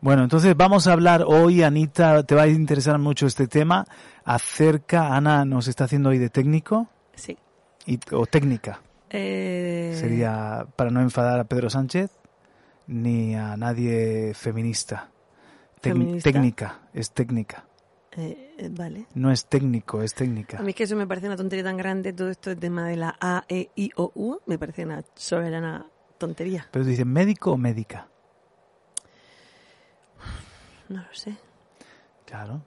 Bueno, entonces vamos a hablar hoy, Anita, te va a interesar mucho este tema, acerca, Ana nos está haciendo hoy de técnico Sí. y, o técnica. Eh, Sería para no enfadar a Pedro Sánchez ni a nadie feminista. Técnica, es técnica. eh, eh, vale. No es técnico, es A técnica. mí es que eso me parece una tontería tan grande, todo esto el tema de la A, E, I, O, U, me parece una soberana tontería. Pero dice médico o médica. No lo sé. Claro.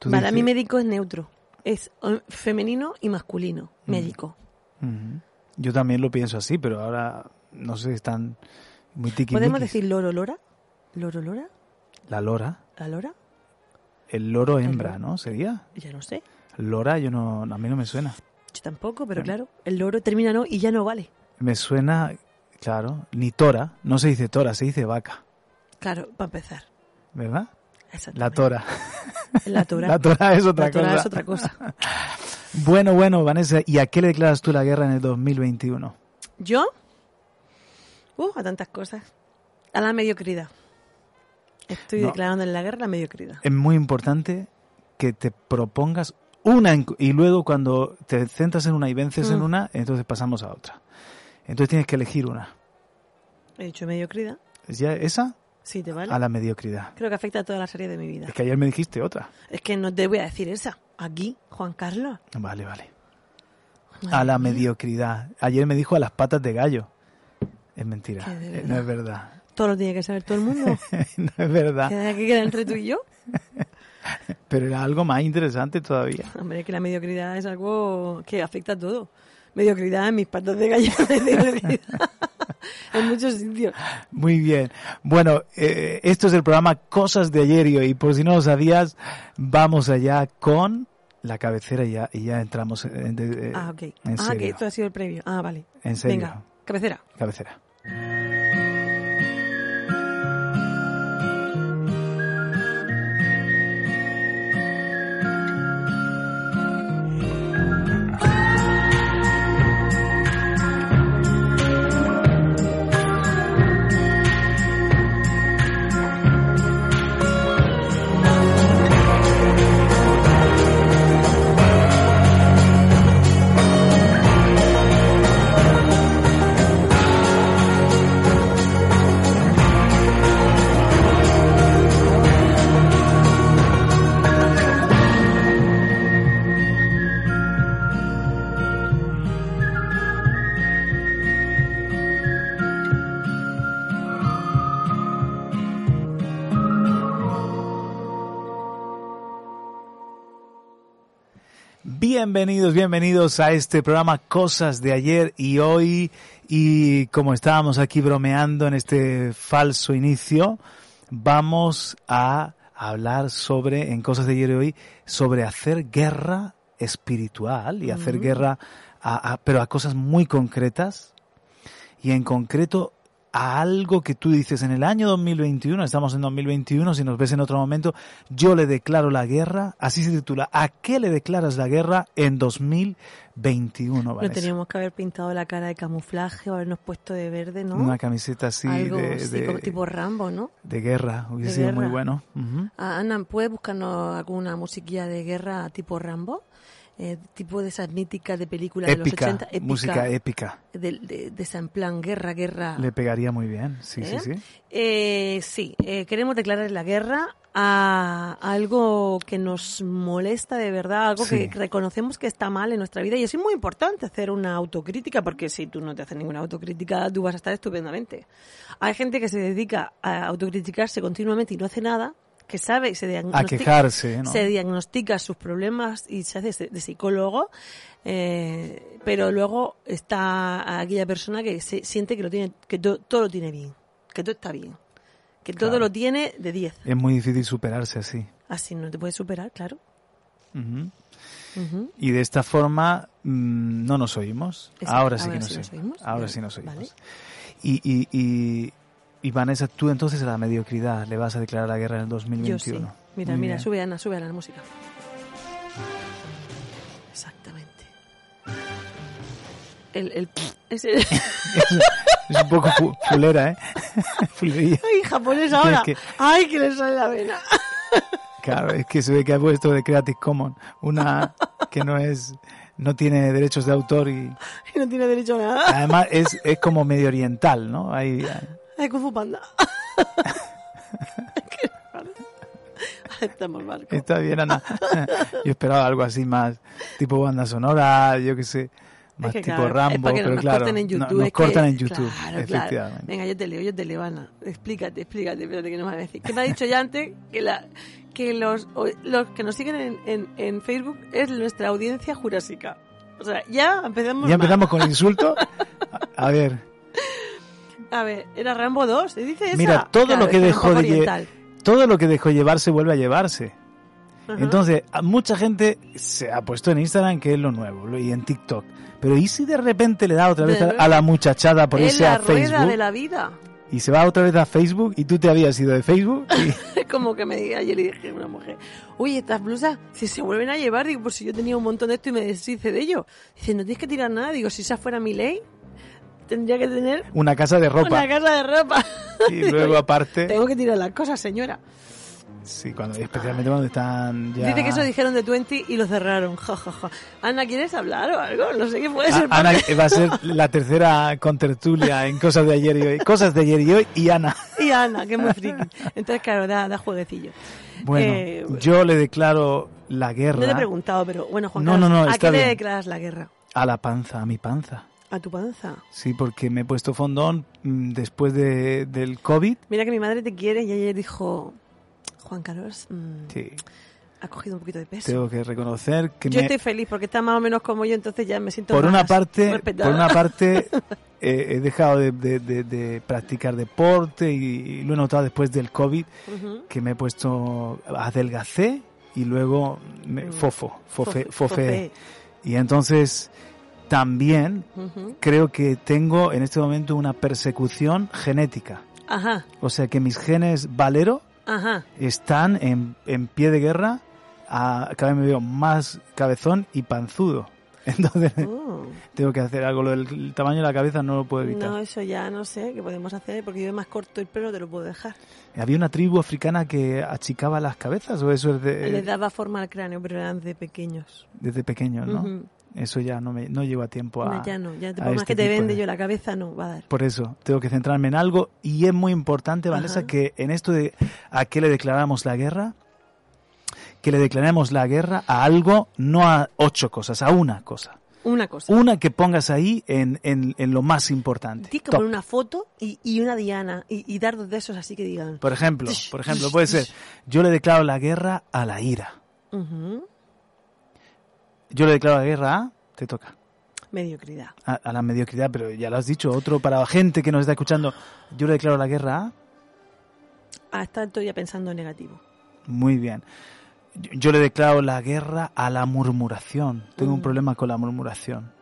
Para dices- mí médico es neutro. Es eh, femenino y masculino. Mm. Médico. Yo también lo pienso así, pero ahora no sé, están muy tiki ¿Podemos decir loro lora? ¿Loro lora? La lora. ¿La lora? El loro El hembra, loro. ¿no? ¿Sería? Ya no sé. Lora, yo no, a mí no me suena. Yo tampoco, pero claro, el loro termina no y ya no vale. Me suena, claro, ni tora, no se dice tora, se dice vaca, Claro, para empezar. ¿Verdad? La tora. La tora. La tora es otra La cosa. es otra cosa. Bueno, bueno, Vanessa, ¿y a qué le declaras tú la guerra en el 2021? ¿Yo? Uh, a tantas cosas. A la mediocridad. Estoy No. declarando en la guerra la mediocridad. Es muy importante que te propongas una y luego cuando te centras en una y vences en Mm. una, entonces pasamos a otra. Entonces tienes que elegir una. He dicho mediocridad. ¿Es ya esa? Sí, te vale. A la mediocridad. Creo que afecta a toda la serie de mi vida. Es que ayer me dijiste otra. Es que no te voy a decir esa. Aquí, Juan Carlos. Vale, vale. A la mediocridad. Ayer me dijo a las patas de gallo. Es mentira. Eh. No es verdad. Todo lo tiene que saber todo el mundo. no es verdad. ¿Queda que queda entre tú y yo? Pero era algo más interesante todavía. Hombre, que la mediocridad es algo que afecta a todo. Mediocridad en mis patas de gallo. mediocridad en muchos sitios. Muy bien. Bueno, eh, esto es el programa Cosas de ayer y hoy. Por si no lo sabías, vamos allá con la cabecera y ya, y ya entramos en, de- Ah, ok. en Ah, que serio. esto ha sido el previo. Ah, vale. En serio. Venga, cabecera. Cabecera. Bienvenidos, bienvenidos a este programa Cosas de ayer y hoy. Y como estábamos aquí bromeando en este falso inicio, vamos a hablar sobre, en Cosas de ayer y hoy, sobre hacer guerra espiritual y hacer Ujú. guerra, a, a- pero a cosas muy concretas y en concreto a algo que tú dices en el año 2021, estamos en 2021, si nos ves en otro momento, yo le declaro la guerra, así se titula, ¿a qué le declaras la guerra en 2021? No Vanessa? teníamos que haber pintado la cara de camuflaje o habernos puesto de verde, ¿no? Una camiseta así Algo de, así, de- tipo Rambo, ¿no? de guerra, hubiese de sido muy guerra. bueno. Ujú. Ah, Ana, ¿puedes buscarnos alguna musiquilla de guerra tipo Rambo? Eh, tipo de esas míticas de películas Épica, de los 80. Épica, música épica. De, de, de esa en plan guerra, guerra. Le pegaría muy bien, sí, ¿Eh? sí, sí. Eh, sí, eh, queremos declarar la guerra a algo que nos molesta de verdad, algo Sí. que reconocemos que está mal en nuestra vida y es muy importante hacer una autocrítica porque si tú no te haces ninguna autocrítica tú vas a estar estupendamente. Hay gente que se dedica a autocriticarse continuamente y no hace nada, que sabe y se A diagnostica, quejarse, ¿no? se diagnostica sus problemas y se hace de, psicólogo, eh, pero luego está aquella persona que se, siente que lo tiene, que to- todo lo tiene bien, que todo está bien, que todo lo tiene de 10. Es muy difícil superarse así. Así no te puedes superar, claro. Y de esta forma mm, no nos oímos. Exacto. Ahora sí Ahora que nos, sí nos oímos. oímos. Ahora Vale. sí nos oímos. Vale. Y, y, y, y Vanessa, tú entonces a la mediocridad le vas a declarar la guerra en el Yo 2021. sí. Mira, Muy mira, bien. sube Ana, sube Ana la música. Exactamente. El, el, ese- Es un poco fu- fulera, ¿eh? Fulería. Ay, japonés ahora. que- Ay, que le sale la vena. Claro, es que se ve que ha puesto de Creative Commons una que no es, no tiene derechos de autor y Y no tiene derecho a nada. además es, es como medio oriental, ¿no? Hay, Ay, Kung Fu Panda. Aceptamos, Marco. está bien, Ana. Yo esperaba algo así más tipo banda sonora, yo qué sé, más Es que, tipo claro, es Rambo, que no pero nos claro, corten en no- YouTube. nos es cortan que- en YouTube, claro, efectivamente. Venga, yo te leo, yo te leo, Ana. Explícate, explícate, espérate que no me va a decir. Que me ha dicho ya antes que la que los, los que nos siguen en, en, en Facebook es nuestra audiencia jurásica. O sea, ya empezamos Ya mal. empezamos con el insulto. A, a ver, A ver, era Rambo 2, ¿se dice esa? Mira, todo Claro, lo que dejó de oriental. todo lo que dejó llevarse vuelve a llevarse. Ajá. Entonces, mucha gente se ha puesto en Instagram que es lo nuevo, y en TikTok. Pero ¿y si de repente le da otra vez a, la muchachada por es irse la a rueda Facebook? de la vida. Y se va otra vez a Facebook y tú te habías ido de Facebook. y- como que me di- ayer le dije a una mujer, oye, estas blusas, si se vuelven a llevar, digo, pues si yo tenía un montón de esto y me deshice de ello. Dice, no tienes que tirar nada. Digo, si esa fuera mi ley, tendría que tener una casa de ropa. una casa de ropa. Y luego aparte, Tengo que tirar las cosas, señora. sí, cuando, especialmente cuando están ya... Dice que eso dijeron de Twenty y lo cerraron. Ja, ja, ja. Ana, ¿quieres hablar o algo? No sé qué puede ser. Ana va a ser la tercera contertulia en cosas de ayer y hoy. Cosas de ayer y hoy y Ana. Y Ana, que es muy friki. Entonces, claro, da, da jueguecillo. Bueno, Eh, yo le declaro la guerra No te he preguntado, pero bueno, Juan No, Carlos, no, no, ¿a qué le bien. declaras la guerra? a la panza, a mi panza. ¿A tu panza? Sí, porque me he puesto fondón mm, después de, del COVID. Mira que mi madre te quiere y ayer dijo, Juan Carlos, mm, Sí, ha cogido un poquito de peso. tengo que reconocer que Yo me- estoy feliz porque está más o menos como yo, entonces ya me siento por una más parte, respetada. por una parte eh, he dejado de, de- de- practicar deporte y, lo he notado después del COVID Ujú. que me he puesto adelgacé y luego me, Mm. fofo, fofe, Fofe- fofe. Y entonces también Ujú. creo que tengo en este momento una persecución genética. Ajá, O sea que mis genes valero ajá. están en, en pie de guerra. A, cada vez me veo más cabezón y panzudo. Entonces Oh. tengo que hacer algo. Lo del el tamaño de la cabeza no lo puedo evitar. No, eso ya no sé qué podemos hacer porque yo más corto el pelo te lo puedo dejar. ¿Había una tribu africana que achicaba las cabezas o eso es de, Le daba forma al cráneo, pero eran de pequeños. desde pequeño, no? Ujú. Eso ya no me no llego a tiempo a... No, ya no, ya por más este que te vende de- yo la cabeza, no va a dar. Por eso, tengo que centrarme en algo y es muy importante, Vanessa, Ajá. que en esto de a qué le declaramos la guerra, que le declaremos la guerra a algo, no a ocho cosas, a una cosa. Una cosa. Una que pongas ahí en, en, en lo más importante. Tienes que poner una foto y, y una diana y, y dar dos de esos así que digan. Por ejemplo, por ejemplo, puede ser, yo le declaro la guerra a la ira. Ujú. Yo le declaro la guerra a, te toca, Mediocridad. a, a la mediocridad, pero ya lo has dicho, otro para la gente que nos está escuchando, yo le declaro la guerra a, Ah, está estoy ya pensando en negativo. Muy bien. Yo, yo le declaro la guerra a la murmuración. Tengo un Mm. problema con la murmuración.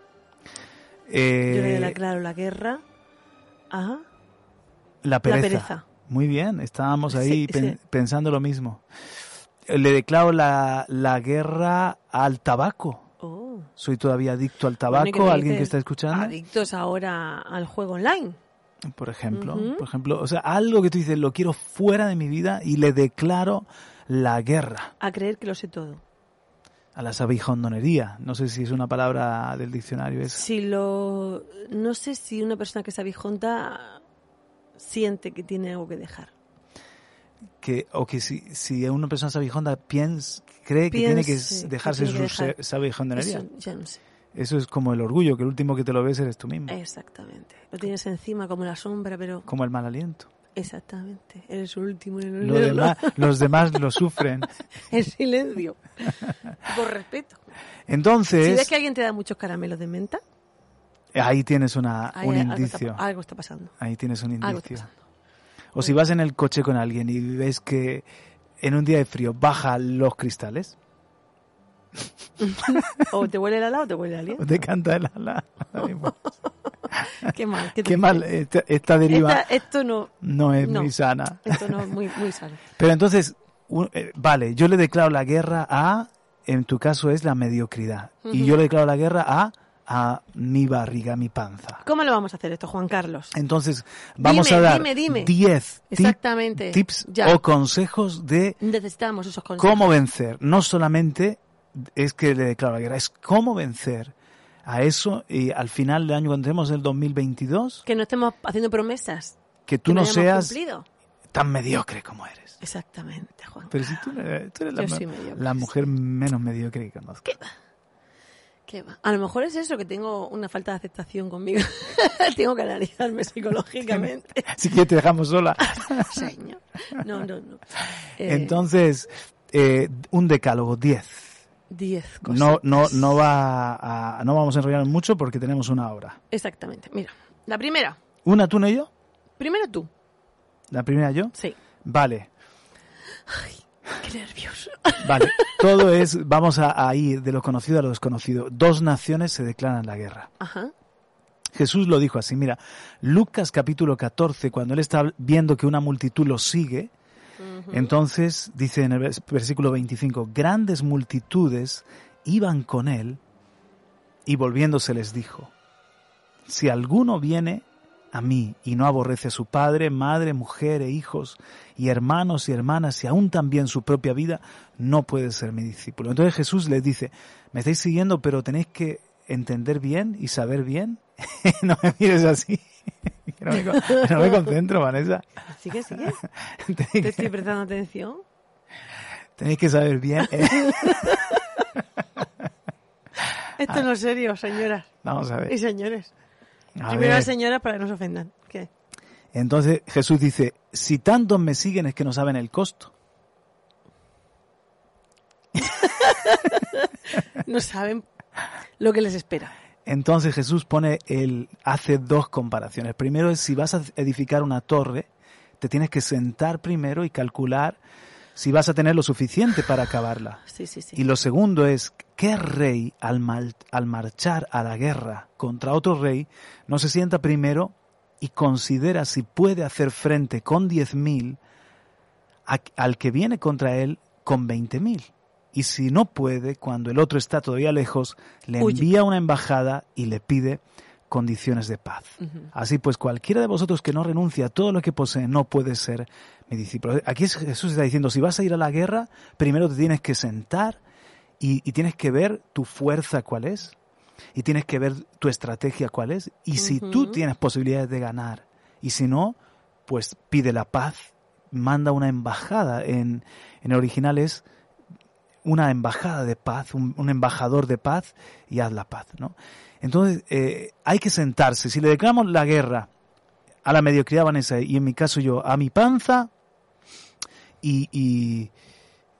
Yo le Eh, declaro la guerra a la, pereza. pereza. Muy bien, estábamos ahí Sí, pen- sí. pensando lo mismo. Le declaro la, la guerra al tabaco. Oh. Soy todavía adicto al Bueno, ¿y qué tabaco. ¿Alguien que está escuchando? Adictos ahora al juego online. Por ejemplo, por ejemplo, o sea, algo que tú dices, lo quiero fuera de mi vida y le declaro la guerra A creer que lo sé todo. a la sabijondonería. No sé si es una palabra del diccionario esa. Si lo. No sé si una persona que es abijonta siente que tiene algo que dejar. que o que si, si una persona sabijonda piensa cree que tiene que dejarse tiene que su dejar. sabijondonería. Eso ya no sé. Eso es como el orgullo, que el último que te lo ves eres tú mismo. Exactamente. Lo tienes encima como la sombra, pero. Como el mal aliento. Exactamente. Eres el último en el Lo demás, los demás lo sufren. En silencio. Por respeto. Entonces, Si ves que alguien te da muchos caramelos de menta, ahí tienes una, ahí un algo está- indicio. algo está pasando. Ahí tienes un Algo está indicio. pasando. O si vas en el coche con alguien y ves que en un día de frío baja los cristales, O te huele el ala o te huele el aliento. o te canta el ala. Qué mal. Qué triste. mal, esta, esta deriva Esta- esto no, no es no. muy sana. esto no es muy, muy sano. Pero entonces, un- eh, vale, yo le declaro la guerra a, en tu caso es la mediocridad. Y yo le declaro la guerra a a mi barriga, a mi panza. ¿Cómo lo vamos a hacer esto, Juan Carlos? Entonces, vamos Dime, a dar dime, dime. 10 tip- Exactamente. tips Ya. o consejos de Necesitamos esos consejos. cómo vencer. No solamente es que le declaro la guerra, es cómo vencer a eso y al final del año, cuando tenemos el 2022, Que no estemos haciendo promesas. que tú que no hayamos seas cumplido. tan mediocre como eres. Exactamente, Juan. Pero si tú, eres- tú eres la, la mujer menos mediocre que conozco. ¿Qué va? A lo mejor es eso, que tengo una falta de aceptación conmigo. tengo que analizarme psicológicamente. Así que te dejamos sola. Señor. No, no, no. Eh, Entonces, eh, un decálogo, 10. Diez cosas. No, no, no va a, no vamos a enrollarnos mucho porque tenemos una hora. Exactamente. Mira, la primera. ¿Una tú, no yo? Primero tú. ¿La primera yo? Sí. Vale, Qué vale. Todo es, vamos a, a ir de lo conocido a lo desconocido. Dos naciones se declaran la guerra. Ajá. Jesús lo dijo así, mira, Lucas capítulo 14, cuando él está viendo que una multitud lo sigue, entonces dice en el vers- versículo 25, grandes multitudes iban con él y volviéndose les dijo, si alguno viene a mí y no aborrece a su padre, madre, mujer e hijos y hermanos y hermanas y aún también su propia vida, no puede ser mi discípulo. Entonces Jesús les dice, me estáis siguiendo, pero tenéis que entender bien y saber bien. no me mires así. No, me, con- no me concentro, Vanessa. Sigue, sigue. Te estoy prestando atención. Tenéis que saber bien. eh. Esto no es serio, señoras Vamos a y ver. señores. A Primero las señoras para que no se ofendan. ¿Qué? Entonces Jesús dice, si tantos me siguen es que no saben el costo. No saben lo que les espera. Entonces Jesús pone el, hace dos comparaciones. Primero es si vas a edificar una torre, te tienes que sentar primero y calcular si vas a tener lo suficiente para acabarla. Sí, sí, sí. Y lo segundo es, ¿qué rey al, mal- al marchar a la guerra contra otro rey no se sienta primero y considera si puede hacer frente con 10.000 a- al que viene contra él con 20.000? Y si no puede, cuando el otro está todavía lejos, le envía una embajada y le pide condiciones de paz. Así pues, cualquiera de vosotros que no renuncia a todo lo que posee no puede ser mi discípulo. Aquí es- Jesús está diciendo, si vas a ir a la guerra, primero te tienes que sentar y, y tienes que ver tu fuerza cuál es y tienes que ver tu estrategia cuál es. Y si tú tienes posibilidades de ganar y si no, pues pide la paz, manda una embajada. En, en el original es una embajada de paz, un, un embajador de paz y haz la paz, ¿no? Entonces, eh, hay que sentarse. Si le declaramos la guerra a la mediocridad, Vanessa, y en mi caso yo, a mi panza, y, y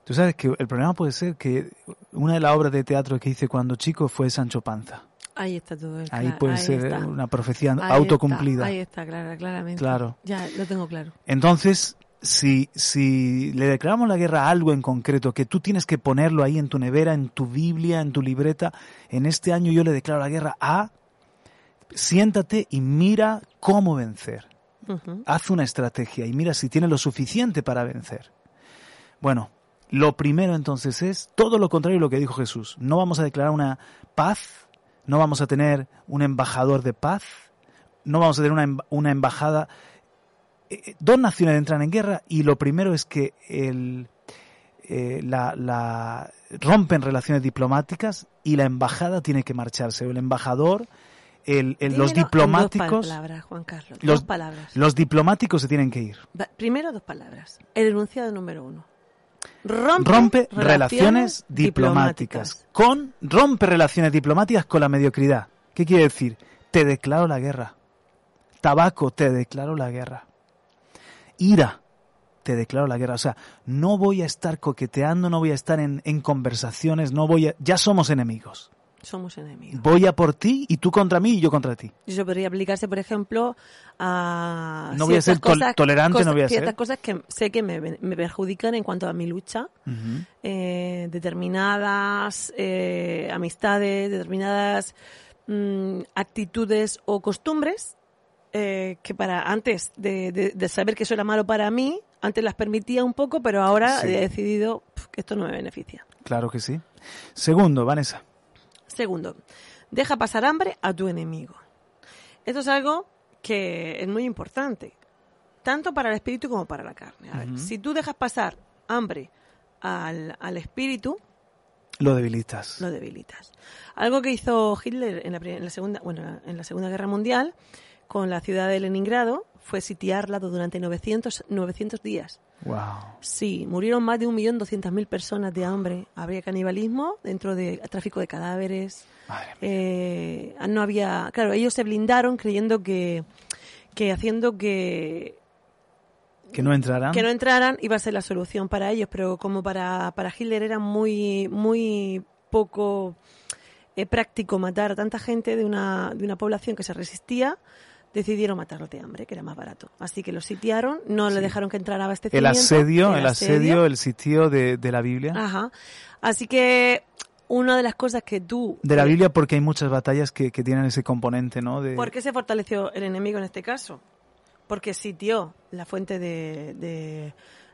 tú sabes que el problema puede ser que una de las obras de teatro que hice cuando chico fue Sancho Panza. Ahí está todo. el Ahí puede ahí ser está. una profecía Ahí autocumplida. está, ahí está, clara, claramente. Claro. Ya, lo tengo claro. Entonces, si, si le declaramos la guerra a algo en concreto, que tú tienes que ponerlo ahí en tu nevera, en tu Biblia, en tu libreta, en este año yo le declaro la guerra a, siéntate y mira cómo vencer. Haz una estrategia y mira si tienes lo suficiente para vencer. Bueno, lo primero entonces es todo lo contrario de lo que dijo Jesús. No vamos a declarar una paz, no vamos a tener un embajador de paz, no vamos a tener una, una embajada. Eh, dos naciones entran en guerra y lo primero es que el, eh, la, la- rompen relaciones diplomáticas y la embajada tiene que marcharse. El embajador, el, el- los diplomáticos, Dos palabras, Juan Carlos. los- dos palabras. los diplomáticos se tienen que ir. Primero, dos palabras. El enunciado número uno. Rompe, rompe relaciones diplomáticas. Con rompe relaciones diplomáticas con la mediocridad. ¿Qué quiere decir? Te declaro la guerra. Tabaco, te declaro la guerra. Ira, te declaro la guerra. O sea, no voy a estar coqueteando, no voy a estar en, en conversaciones, no voy a, ya somos enemigos. Somos enemigos. Voy a por ti y tú contra mí y yo contra ti. Eso podría aplicarse, por ejemplo, a. No voy a ser tol- tolerante, cosas- no voy a ciertas ser. cosas que sé que me, me perjudican en cuanto a mi lucha. Eh, determinadas eh, amistades, determinadas mm, actitudes o costumbres eh, que para antes de, de- de saber que eso era malo para mí, antes las permitía un poco, pero ahora Sí. he decidido que esto no me beneficia. Claro que sí. Segundo, Vanessa. Segundo, deja pasar hambre a tu enemigo. Esto es algo que es muy importante, tanto para el espíritu como para la carne. A ver, si tú dejas pasar hambre al, al espíritu, Lo debilitas. lo debilitas. Algo que hizo Hitler en la, pri- en la segunda, bueno, en la Segunda Guerra Mundial con la ciudad de Leningrado fue sitiarla durante 900, 900 días. Wow. Sí, murieron más de 1.200.000 personas de hambre. Habría canibalismo dentro de tráfico de cadáveres. Madre mía. Eh, no había, claro, ellos se blindaron creyendo que, que haciendo que, Que no entrarán. que no entraran iba a ser la solución para ellos, pero como para, para Hitler era muy, muy poco eh, práctico matar a tanta gente de una, de una población que se resistía, decidieron matarlos de hambre, que era más barato. Así que los sitiaron, no le dejaron que entrara el abastecimiento. asedio, el asedio, el sitio de, de la Biblia. Ajá. Así que una de las cosas que tú... De la eh, Biblia porque hay muchas batallas que, que tienen ese componente, ¿no? De, ¿Por qué se fortaleció el enemigo en este caso? Porque sitió la fuente de, de,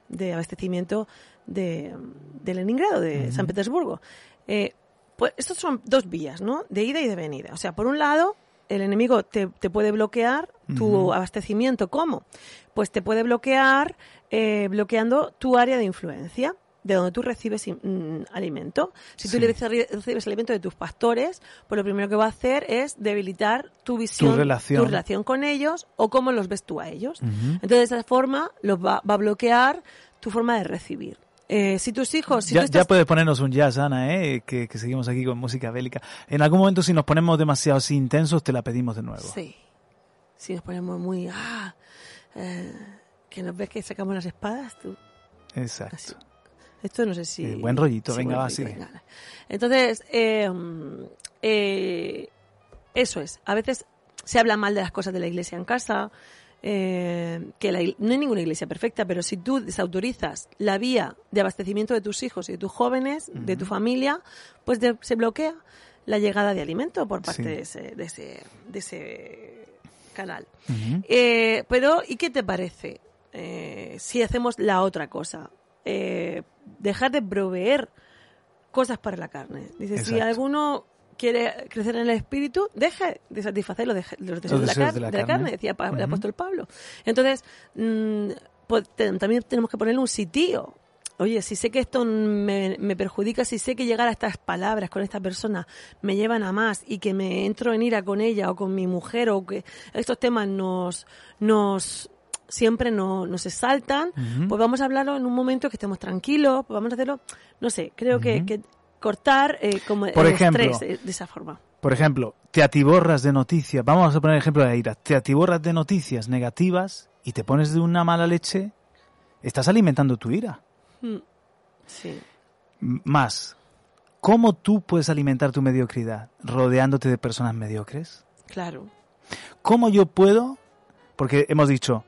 de abastecimiento de, de Leningrado, de San Petersburgo. Eh, pues estos son dos vías, ¿no? De ida y de venida. O sea, por un lado, el enemigo te, te puede bloquear tu abastecimiento. ¿Cómo? Pues te puede bloquear eh, bloqueando tu área de influencia de donde tú recibes mm, alimento. Si tú Sí. recibes alimento de tus pastores, pues lo primero que va a hacer es debilitar tu visión, relación. relación con ellos o cómo los ves tú a ellos. Entonces, de esa forma, los va, va a bloquear tu forma de recibir. Eh, si tus hijos, si ya, tú ya estás... puedes ponernos un jazz, Ana, ¿eh? que, que seguimos aquí con música bélica. En algún momento, si nos ponemos demasiado así intensos, te la pedimos de nuevo. Sí. Si nos ponemos muy... Ah, eh, que nos ves que sacamos las espadas, tú... Exacto. Así. Esto no sé si... Eh, buen rollito, sí, venga, va, venga. Entonces, eh, eh, eso es. A veces se habla mal de las cosas de la iglesia en casa, eh, que la no hay ninguna iglesia perfecta, pero si tú desautorizas la vía de abastecimiento de tus hijos y de tus jóvenes, de tu familia, pues de- se bloquea la llegada de alimento por parte Sí. de, ese, de, ese, de ese canal. Eh, pero, ¿y qué te parece eh, si hacemos la otra cosa? Eh, dejar de proveer cosas para la carne. Dice, si alguno quiere crecer en el espíritu, deje de satisfacer los, deje- los deseos, de, la deseos car- de la carne. carne, decía pa- el Ujú. apóstol Pablo. Entonces, mm, pues, te- también tenemos que ponerle un sitio. Oye, si sé que esto me, me perjudica, si sé que llegar a estas palabras con esta persona me llevan a más y que me entro en ira con ella o con mi mujer o que estos temas nos, nos siempre no- nos exaltan, Ujú. pues vamos a hablarlo en un momento que estemos tranquilos, pues vamos a hacerlo, no sé, creo que cortar eh, como Por el ejemplo, estrés de esa forma. Por ejemplo, te atiborras de noticias. Vamos a poner el ejemplo de la ira. Te atiborras de noticias negativas y te pones de una mala leche. Estás alimentando tu ira. Mm. Sí. Más, ¿cómo tú puedes alimentar tu mediocridad? Rodeándote de personas mediocres. Claro. ¿Cómo yo puedo? Porque hemos dicho,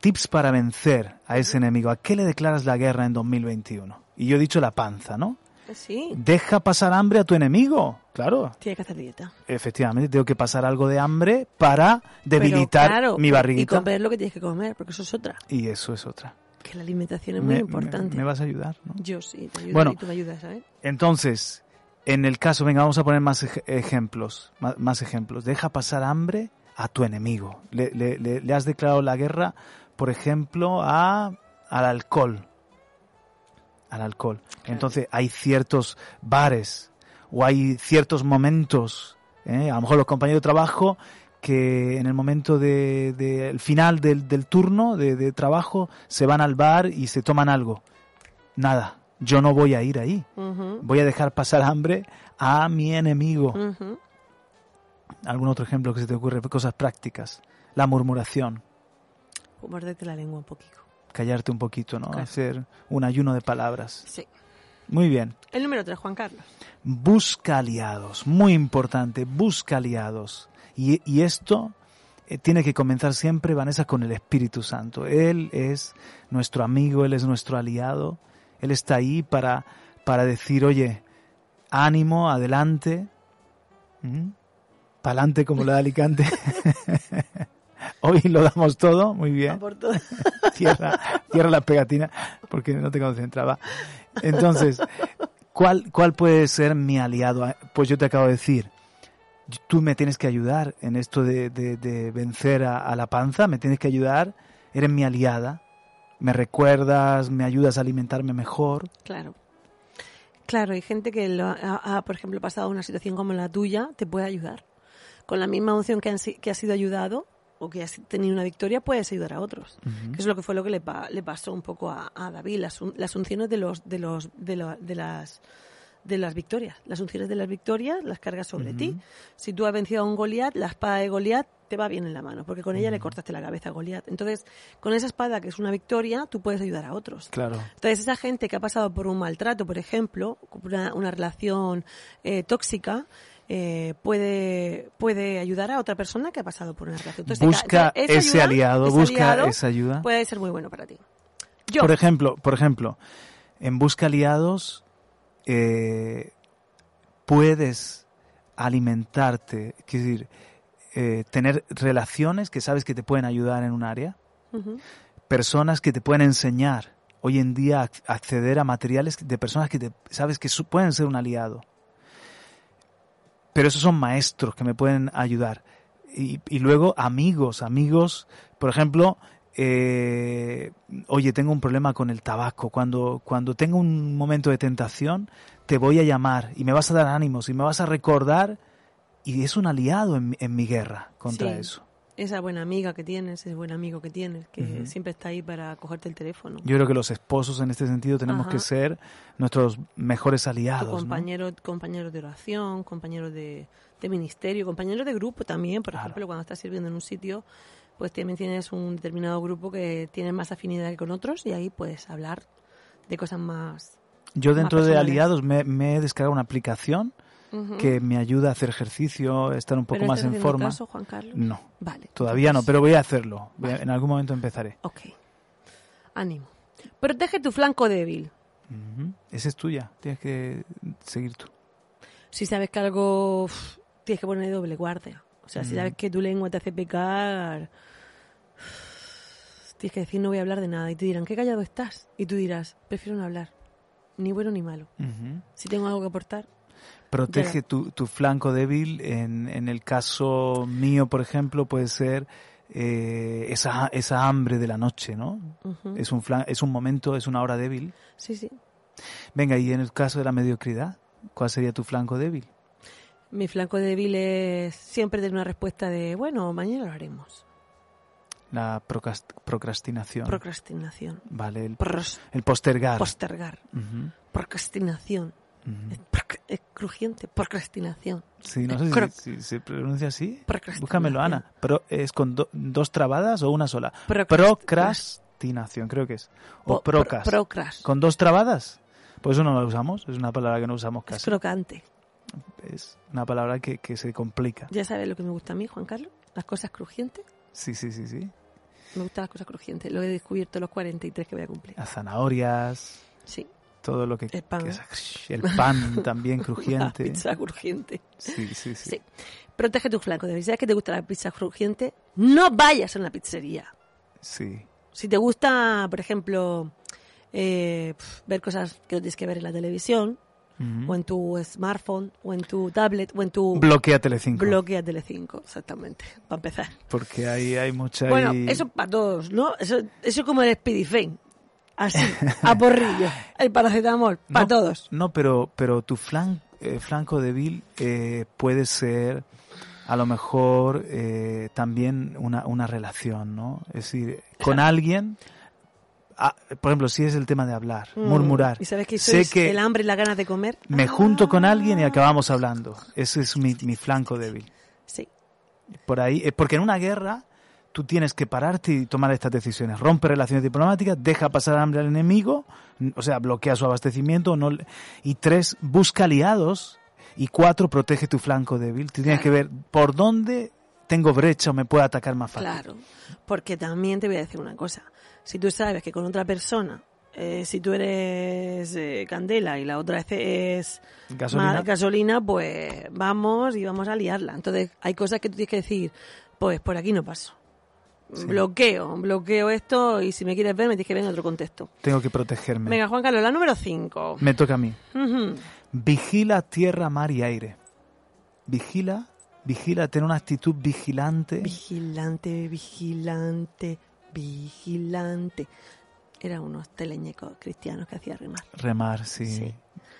tips para vencer a ese enemigo. ¿A qué le declaras la guerra en 2021? Y yo he dicho la panza, ¿no? Sí. Deja pasar hambre a tu enemigo. Claro, Tiene que hacer dieta. efectivamente, tengo que pasar algo de hambre para debilitar Pero, claro, mi Y barriguita. comer lo que tienes que comer, porque eso es otra. Y eso es otra. Que la alimentación es muy importante. Me, me vas a ayudar, ¿no? Yo sí, te ayudo Bueno. y tú me ayudas, ¿sabes? Entonces, en el caso, venga, vamos a poner más ej- ejemplos, más, más ejemplos. Deja pasar hambre a tu enemigo. Le, le- le- le has declarado la guerra, por ejemplo, a, al alcohol. Al alcohol. Entonces, hay ciertos bares o hay ciertos momentos, ¿eh? a lo mejor los compañeros de trabajo, que en el momento del de, el final del, del turno de, de trabajo se van al bar y se toman algo. Nada, yo no voy a ir ahí. Voy a dejar pasar hambre a mi enemigo. ¿Algún otro ejemplo que se te ocurre? Cosas prácticas. La murmuración. Morderte la lengua un poquito. Callarte un poquito, ¿no? Claro. Hacer un ayuno de palabras. Sí. Muy bien. El número tres, Juan Carlos. Busca aliados. Muy importante. Busca aliados. Y, y esto eh, tiene que comenzar siempre, Vanessa, con el Espíritu Santo. Él es nuestro amigo, Él es nuestro aliado. Él está ahí para, para decir, oye, ánimo, adelante. Pa'lante como la de Alicante. Hoy lo damos todo, muy bien. Por todo. Cierra, cierra la pegatina porque no te concentraba. Entonces, ¿cuál, ¿cuál puede ser mi aliado? Ah, Pues yo te acabo de decir, tú me tienes que ayudar en esto de, de- de vencer a, a la panza, me tienes que ayudar, eres mi aliada, me recuerdas, me ayudas a alimentarme mejor. Claro. Claro, hay gente que, lo ha, ha, por ejemplo, pasado una situación como la tuya, te puede ayudar. Con la misma emoción que, han que has sido ayudado o que has tenido una victoria, puedes ayudar a otros. Que es lo que fue lo que le, pa- le pasó un poco a, a David, las, las unciones de los de los de, la- de las de las victorias, las unciones de las victorias las cargas sobre ti. Si tú has vencido a un Goliat, la espada de Goliat te va bien en la mano, porque con ella le cortaste la cabeza a Goliat. Entonces, con esa espada que es una victoria, tú puedes ayudar a otros. Claro. Entonces, esa gente que ha pasado por un maltrato, por ejemplo, una, una relación eh, tóxica, eh, puede, puede ayudar a otra persona que ha pasado por una relación. Busca esa ese ayuda, aliado, ese busca aliado esa ayuda. Puede ser muy bueno para ti. Yo, Por ejemplo, por ejemplo, en Busca Aliados eh, puedes alimentarte, quiero decir, eh, tener relaciones que sabes que te pueden ayudar en un área, personas que te pueden enseñar hoy en día acceder a materiales de personas que te, sabes que pueden ser un aliado. Pero esos son maestros que me pueden ayudar. Y, y luego amigos, amigos, por ejemplo, eh, oye, tengo un problema con el tabaco. Cuando, cuando tengo un momento de tentación, te voy a llamar y me vas a dar ánimos y me vas a recordar y es un aliado en, mi- en mi guerra contra Sí. eso. Esa buena amiga que tienes, ese buen amigo que tienes, que siempre está ahí para cogerte el teléfono. Yo creo que los esposos en este sentido tenemos Ajá. que ser nuestros mejores aliados. ¿no? compañero, compañeros de oración, compañeros de, de ministerio, compañeros de grupo también. Por Claro. ejemplo, cuando estás sirviendo en un sitio, pues también tienes un determinado grupo que tiene más afinidad que con otros y ahí puedes hablar de cosas más. Yo más dentro de aliados me, me he descargado una aplicación Que me ayuda a hacer ejercicio, estar un poco ¿Pero más en forma. caso, Juan Carlos? No, Vale. todavía no, pero voy a hacerlo. Vale. en algún momento empezaré. Ok. Ánimo. Protege tu flanco débil. Ujú. Esa es tuya, tienes que seguir tú. Si sabes que algo tienes que poner doble guardia. O sea, si sabes que tu lengua te hace pecar, tienes que decir no voy a hablar de nada. Y te dirán, qué callado estás. Y tú dirás, prefiero no hablar. Ni bueno ni malo. Si tengo algo que aportar, Protege tu, tu flanco débil. En, en el caso mío, por ejemplo, puede ser eh, esa, esa hambre de la noche, ¿no? Es un, flan- es un momento, es una hora débil. sí, sí. Venga, y en el caso de la mediocridad, ¿cuál sería tu flanco débil? Mi flanco débil es siempre tener una respuesta de, bueno, mañana lo haremos. La procrast- procrastinación. Procrastinación. vale, el, Pros- el postergar. postergar. Procrastinación. es crujiente. Procrastinación. Sí, no sé Cro- si, si se pronuncia así. Búscamelo, Ana. Pero ¿Es con do- dos trabadas o una sola? Procrast- Procrastinación, creo que es. O Po- procas. pro- procras. ¿Con dos trabadas? Pues eso no lo usamos. Es una palabra que no usamos Es casi. crocante. Es una palabra que, que se complica. Ya sabes lo que me gusta a mí, Juan Carlos. Las cosas crujientes. Sí, sí, sí, sí. Me gustan las cosas crujientes. Lo he descubierto a los 43 que voy a cumplir. Las zanahorias, Sí. Todo lo que... El pan. que es- el pan también La crujiente. pizza crujiente. Sí, sí, sí. Sí. Protege tu flanco. débil. ¿Sabes que te gusta la pizza crujiente? No vayas a una pizzería. Sí. Si te gusta, por ejemplo, eh, ver cosas que no tienes que ver en la televisión, o en tu smartphone, o en tu tablet, o en tu Bloquea Telecinco. bloque a Telecinco, exactamente, para empezar. Porque ahí hay mucha... Bueno, ahí- eso para todos, ¿no? Eso, eso como el Speedifen. Así, a porrillo. El paracetamol, para No, todos. No, pero, pero tu flan- eh, flanco débil eh, puede ser a lo mejor eh, también una, una relación, ¿no? Es decir, con alguien, ah, por ejemplo, si es el tema de hablar, Mm. murmurar. Y sabes que sé que el hambre y las ganas de comer. me junto con alguien y acabamos hablando. Ese es mi, mi flanco débil. Sí, Por ahí, eh, porque en una guerra tú tienes que pararte y tomar estas decisiones. Rompe relaciones diplomáticas, deja pasar hambre al enemigo, o sea, bloquea su abastecimiento, no, y tres, busca aliados, y cuatro, protege tu flanco débil. Tú tienes que ver por dónde tengo brecha o me puede atacar más fácil. claro. Porque también te voy a decir una cosa. Si tú sabes que con otra persona, eh, si tú eres eh, candela y la otra es, es Gasolina. ma- gasolina, pues vamos y vamos a liarla. Entonces hay cosas que tú tienes que decir, pues por aquí no paso. Bloqueo, bloqueo esto y si me quieres ver me tienes que ver en otro contexto. Tengo que protegerme. Venga, Juan Carlos, la número 5. Me toca a mí. Vigila tierra, mar y aire. Vigila, vigila, tener una actitud vigilante. Vigilante, vigilante, vigilante. Eran unos teleñecos cristianos que hacían remar. Remar, sí.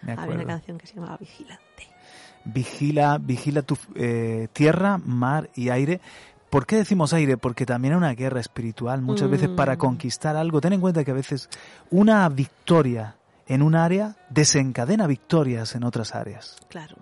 Había una canción que se llamaba Vigilante. Vigila, vigila tu eh, tierra, mar y aire. ¿Por qué decimos aire? Porque también es una guerra espiritual. Muchas veces para mm. conquistar algo, ten en cuenta que a veces una victoria en un área desencadena victorias en otras áreas. Claro.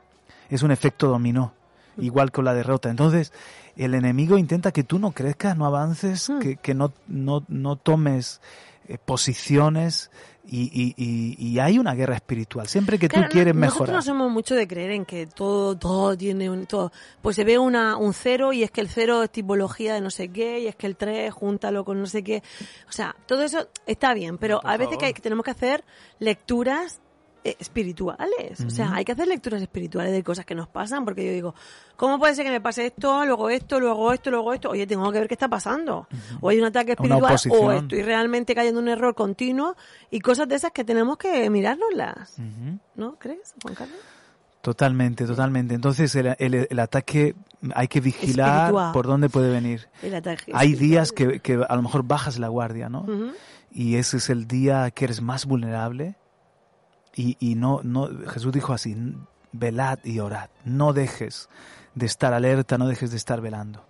Es un efecto dominó, mm. igual con la derrota. Entonces, el enemigo intenta que tú no crezcas, no avances, mm. que, que no, no, no tomes eh, posiciones y, y, y, hay una guerra espiritual. Siempre que tú quieres mejorar. Nosotros no somos mucho de creer en que todo, todo tiene un. Todo. Pues se ve una, un cero y es que el cero es tipología de no sé qué y es que el tres, júntalo con no sé qué. O sea, todo eso está bien, pero a veces que tenemos que hacer lecturas espirituales. O sea, hay que hacer lecturas espirituales de cosas que nos pasan, porque yo digo, ¿cómo puede ser que me pase esto, luego esto, luego esto, luego esto? Oye, tengo que ver qué está pasando. O hay un ataque espiritual, o estoy realmente cayendo en un error continuo, y cosas de esas que tenemos que mirárnoslas. ¿No crees, Juan Carlos? Totalmente, totalmente. Entonces el, el, ataque hay que vigilar por dónde puede venir. hay días que, que, a lo mejor bajas la guardia, ¿no? Y ese es el día que eres más vulnerable y, y no, no, Jesús dijo así, velad y orad, no dejes de estar alerta, no dejes de estar velando.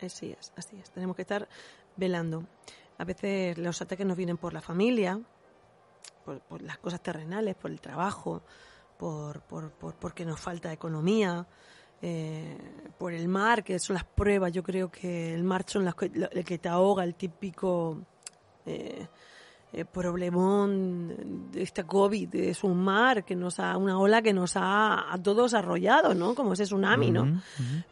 Así es, así es, tenemos que estar velando. A veces los ataques nos vienen por la familia, por, las cosas terrenales, por el trabajo, por, por, por porque nos falta economía, eh, por el mar, que son las pruebas. Yo creo que el mar son las el que te ahoga, el típico eh, eh, problemón de esta COVID, es un mar que nos ha, una ola que nos ha a todos arrollado, ¿no? Como ese tsunami, ¿no?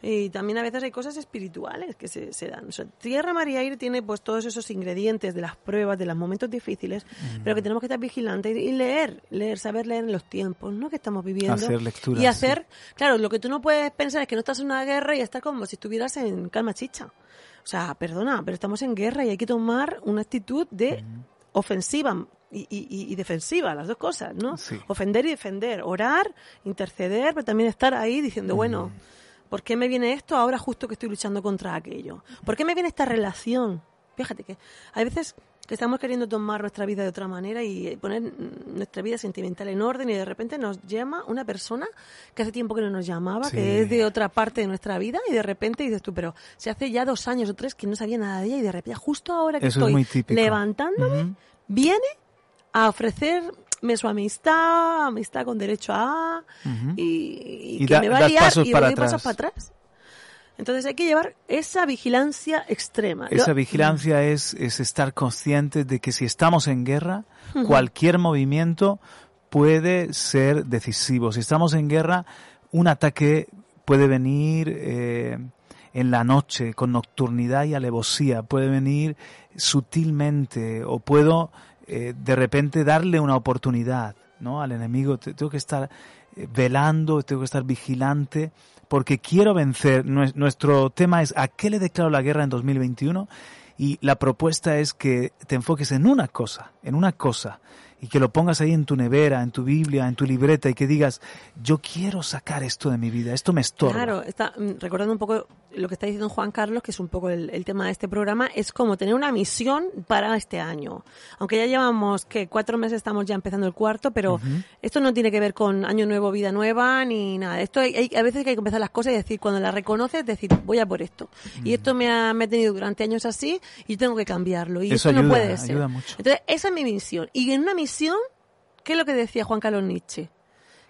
Y también a veces hay cosas espirituales que se, se dan. tierra, mar y aire tiene pues todos esos ingredientes de las pruebas, de los momentos difíciles, pero que tenemos que estar vigilantes y leer, leer, saber leer en los tiempos, ¿no? Que estamos viviendo. Hacer lecturas. Y hacer, claro, lo que tú no puedes pensar es que no estás en una guerra y estar como si estuvieras en calma chicha. O sea, perdona, pero estamos en guerra y hay que tomar una actitud de ofensiva y, defensiva, las dos cosas, ¿no? Ofender y defender, orar, interceder, pero también estar ahí diciendo, bueno, ¿por qué me viene esto ahora justo que estoy luchando contra aquello? ¿Por qué me viene esta relación? Fíjate que hay veces que estamos queriendo tomar nuestra vida de otra manera y poner nuestra vida sentimental en orden y de repente nos llama una persona que hace tiempo que no nos llamaba, que es de otra parte de nuestra vida y de repente dices tú, pero se hace ya dos años o tres que no sabía nada de ella y de repente justo ahora que estoy levantándome, viene a ofrecerme su amistad, amistad con derecho a y, que me va a liar y voy para atrás. Entonces hay que llevar esa vigilancia extrema. Esa vigilancia es, es estar conscientes de que si estamos en guerra, cualquier movimiento puede ser decisivo. Si estamos en guerra, un ataque puede venir eh, en la noche con nocturnidad y alevosía, puede venir sutilmente o puedo eh, de repente darle una oportunidad ¿no? al enemigo. Tengo que estar eh, velando, tengo que estar vigilante porque quiero vencer. Nuestro tema es ¿a qué le declaro la guerra en 2021? Y la propuesta es que te enfoques en una cosa, en una cosa, y que lo pongas ahí en tu nevera, en tu Biblia, en tu libreta y que digas, yo quiero sacar esto de mi vida, esto me estorba. Claro, está, mm, recordando un poco lo que está diciendo Juan Carlos, que es un poco el, tema de este programa, es como tener una misión para este año. Aunque ya llevamos que cuatro meses estamos ya empezando el cuarto, pero esto no tiene que ver con año nuevo, vida nueva, ni nada. Esto hay, a veces hay que empezar las cosas y decir, cuando las reconoces, decir, voy a por esto. Y esto me ha, me tenido durante años así y tengo que cambiarlo. Y eso, no puede ser. Entonces, esa es mi misión. Y en una misión, ¿qué es lo que decía Juan Carlos Nietzsche?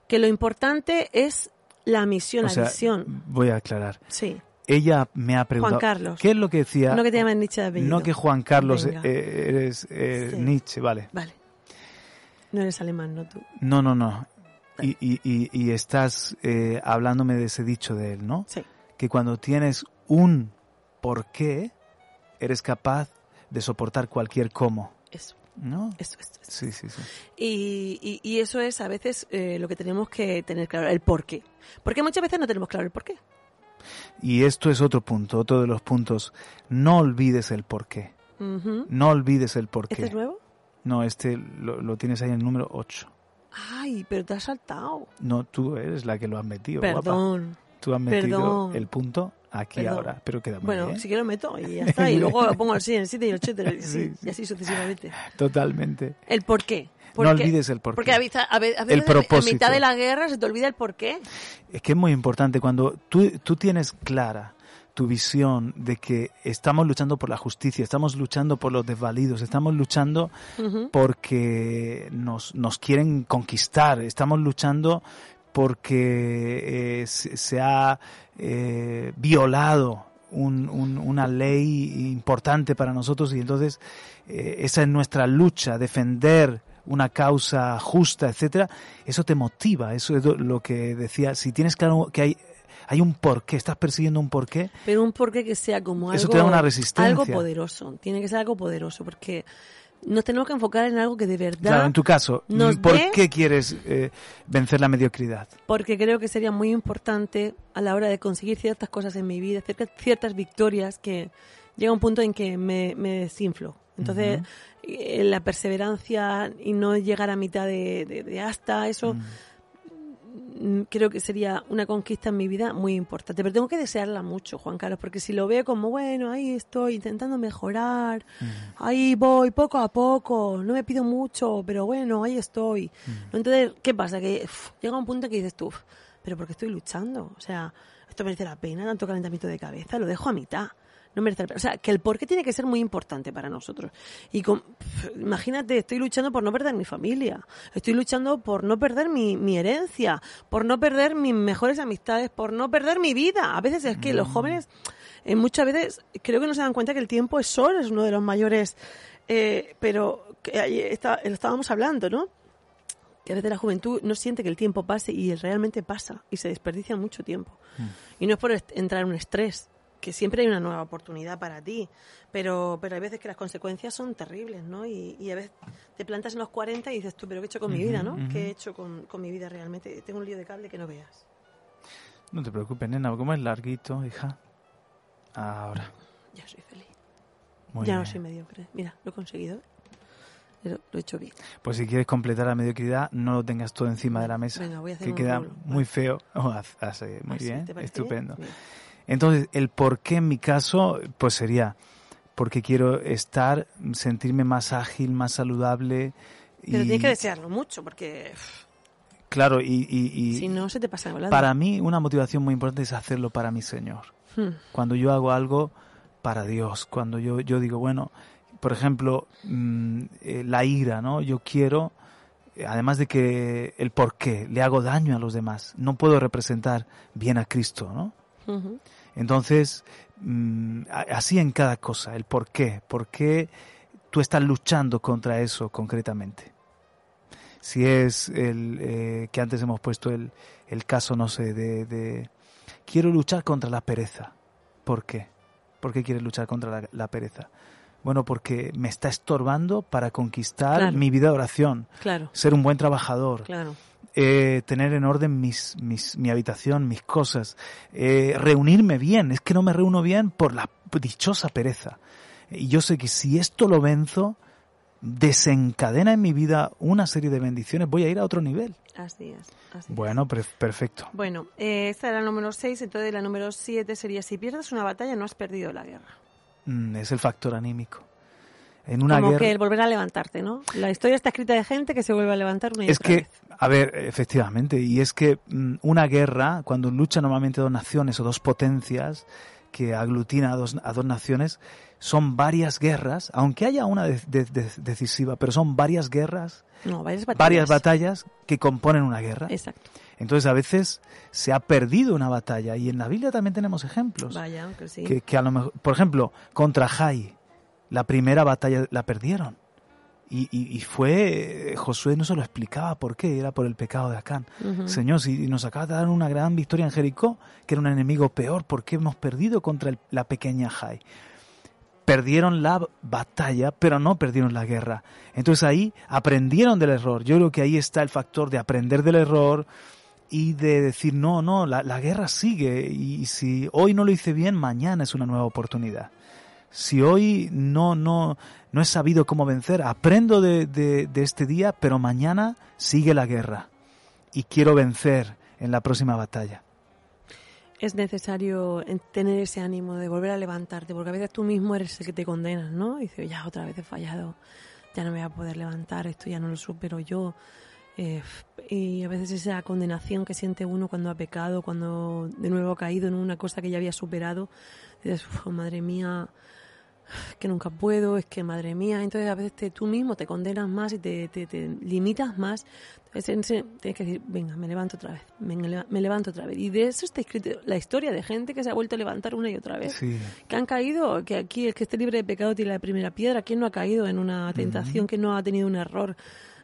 Que lo importante es la misión, la misión. Voy a aclarar. Sí ella me ha preguntado. Juan Carlos. ¿Qué es lo que decía? No que te llamen Nietzsche de apellido. No que Juan Carlos eh, eres eh, Nietzsche, vale. Vale. No eres alemán, ¿no tú? No, no, no. Y, y, y, estás eh, hablándome de ese dicho de él, ¿no? Sí. Que cuando tienes un por qué, eres capaz de soportar cualquier cómo. Eso. ¿No? Eso, eso, Sí, sí, sí. Y, y, eso es a veces lo que tenemos que tener claro, el por qué. Porque muchas veces no tenemos claro el por qué. Y esto es otro punto, otro de los puntos. No olvides el porqué. Ujú. No olvides el porqué. ¿Este es nuevo? No, este lo, lo tienes ahí en el número 8. Ay, pero te has saltado. No, tú eres la que lo has metido, guapa. Tú has metido Perdón. el punto aquí Perdón. ahora, pero queda muy Bueno, bien. sí que lo meto y ya está. Y luego pongo el 6, el 7 y el 8 y, Sí, y así sucesivamente. Totalmente. El por qué. No Porque- olvides el porqué. Porque a veces, a ve- a veces en propósito. mitad de la guerra se te olvida el por qué. Es que es muy importante cuando tú, tú tienes clara tu visión de que estamos luchando por la justicia, estamos luchando por los desvalidos, estamos luchando Ujú. porque nos, nos quieren conquistar, estamos luchando porque eh, se, se ha eh, violado un- un- una ley importante para nosotros y entonces eh, esa es nuestra lucha, defender una causa justa, etcétera, eso te motiva, eso es lo- lo que decía, si tienes claro que hay hay un porqué, estás persiguiendo un porqué, Pero un porqué que sea como algo, Eso te da una resistencia. algo poderoso. Tiene que ser algo poderoso porque nos tenemos que enfocar en algo que de verdad, claro, en tu caso, ¿por dé- qué quieres eh, vencer la mediocridad? porque creo que sería muy importante a la hora de conseguir ciertas cosas en mi vida, ciertas, ciertas victorias que llega un punto en que me, me desinflo. Entonces, eh, la perseverancia y no llegar a mitad de, de- de hasta eso, mm, creo que sería una conquista en mi vida muy importante. Pero tengo que desearla mucho, Juan Carlos, porque si lo veo como, bueno, ahí estoy intentando mejorar, ahí voy poco a poco, no me pido mucho, pero bueno, ahí estoy. Entonces, ¿qué pasa? Que uf, llega un punto que dices tú, "Uf, pero porque estoy luchando? O sea, esto merece la pena, tanto calentamiento de cabeza, lo dejo a mitad. No merece la pena. O sea, que el porqué tiene que ser muy importante para nosotros. Y con, imagínate, estoy luchando por no perder mi familia, estoy luchando por no perder mi, mi herencia, por no perder mis mejores amistades, por no perder mi vida. A veces es que los jóvenes, eh, muchas veces, creo que no se dan cuenta que el tiempo es oro, es uno de los mayores, eh, pero que ahí está- lo estábamos hablando, ¿no? que a veces la juventud no siente que el tiempo pase y realmente pasa y se desperdicia mucho tiempo. Y no es por entrar en un estrés, que siempre hay una nueva oportunidad para ti, pero, pero hay veces que las consecuencias son terribles, ¿no? Y, y a veces te plantas en los 40 y dices tú, pero ¿qué he hecho con mi vida, no? ¿Qué he hecho con, con mi vida realmente? Tengo un lío de cable que no veas. No te preocupes, nena, como es larguito, hija. Ahora, Ya soy feliz. muy ya bien. no soy mediocre. Mira, lo he conseguido. Lo, lo he hecho bien. Pues si quieres completar la mediocridad, no lo tengas todo encima de la mesa, Venga, voy a hacer que un queda muy feo. Oh, eh, muy bien, ¿Te parece estupendo. bien? Bien. Entonces, el por qué en mi caso, pues sería porque quiero estar, sentirme más ágil, más saludable. Pero y, tienes que desearlo mucho porque Claro, y, y- y si no se te pasa volando. para mí una motivación muy importante es hacerlo para mi Señor. Hmm. Cuando yo hago algo para Dios, cuando yo, yo digo, bueno, por ejemplo, mm, eh, la ira, ¿no? Yo quiero, además de que el por qué, le hago daño a los demás, no puedo representar bien a Cristo, ¿no? Entonces, mm, a- así en cada cosa, el por qué, por qué tú estás luchando contra eso concretamente. Si es el eh, que antes hemos puesto el, el caso, no sé, de, quiero luchar contra la pereza. ¿Por qué? ¿Por qué quieres luchar contra la pereza? Bueno, porque me está estorbando para conquistar Claro. mi vida de oración, Claro, ser un buen trabajador, claro. eh, tener en orden mis, mis, mi habitación, mis cosas, eh, reunirme bien. Es que no me reúno bien por la dichosa pereza. Y yo sé que si esto lo venzo, desencadena en mi vida una serie de bendiciones, voy a ir a otro nivel. Así es. así. Bueno, perfecto. Bueno, eh, esta era la número 6, entonces la número 7 sería si pierdes una batalla no has perdido la guerra. Mm, es el factor anímico. En una Como guerra... que el volver a levantarte, ¿no? La historia está escrita de gente que se vuelve a levantar una y Es otra que, vez. a ver, efectivamente, y es que mm, una guerra, cuando luchan normalmente dos naciones o dos potencias que aglutina a dos, a dos naciones, son varias guerras, aunque haya una de- de- de- decisiva, pero son varias guerras, No, varias batallas. varias batallas que componen una guerra. Exacto. Entonces a veces se ha perdido una batalla y en la Biblia también tenemos ejemplos. Vaya, aunque sí. Que, que a lo mejor, por ejemplo, contra Jai, la primera batalla la perdieron. Y, y, y fue, Josué no se lo explicaba por qué, era por el pecado de Acán. Señor, si nos acaba de dar una gran victoria en Jericó, que era un enemigo peor, ¿por qué hemos perdido contra el- la pequeña Jai? Perdieron la batalla, pero no perdieron la guerra. Entonces ahí aprendieron del error. Yo creo que ahí está el factor de aprender del error, y de decir, no, no, la, la guerra sigue y si hoy no lo hice bien, mañana es una nueva oportunidad. Si hoy no, no, no he sabido cómo vencer, aprendo de, de, de este día, pero mañana sigue la guerra y quiero vencer en la próxima batalla es necesario tener ese ánimo de volver a levantarte, porque a veces tú mismo eres el que te condenas, ¿no? Y dices, ya otra vez he fallado, ya no me voy a poder levantar, esto ya no lo supero yo. Eh, y a veces esa condenación que siente uno cuando ha pecado, cuando de nuevo ha caído en una cosa que ya había superado, dices, madre mía, que nunca puedo, es que madre mía, entonces a veces tú mismo te condenas más y te, te, limitas más. Entonces tienes que decir, venga, me levanto otra vez, me, levanto otra vez. Y de eso está escrito la historia de gente que se ha vuelto a levantar una y otra vez. Que han caído, que aquí el que esté libre de pecado tiene la primera piedra. ¿Quién no ha caído en una tentación? que no ha tenido un error?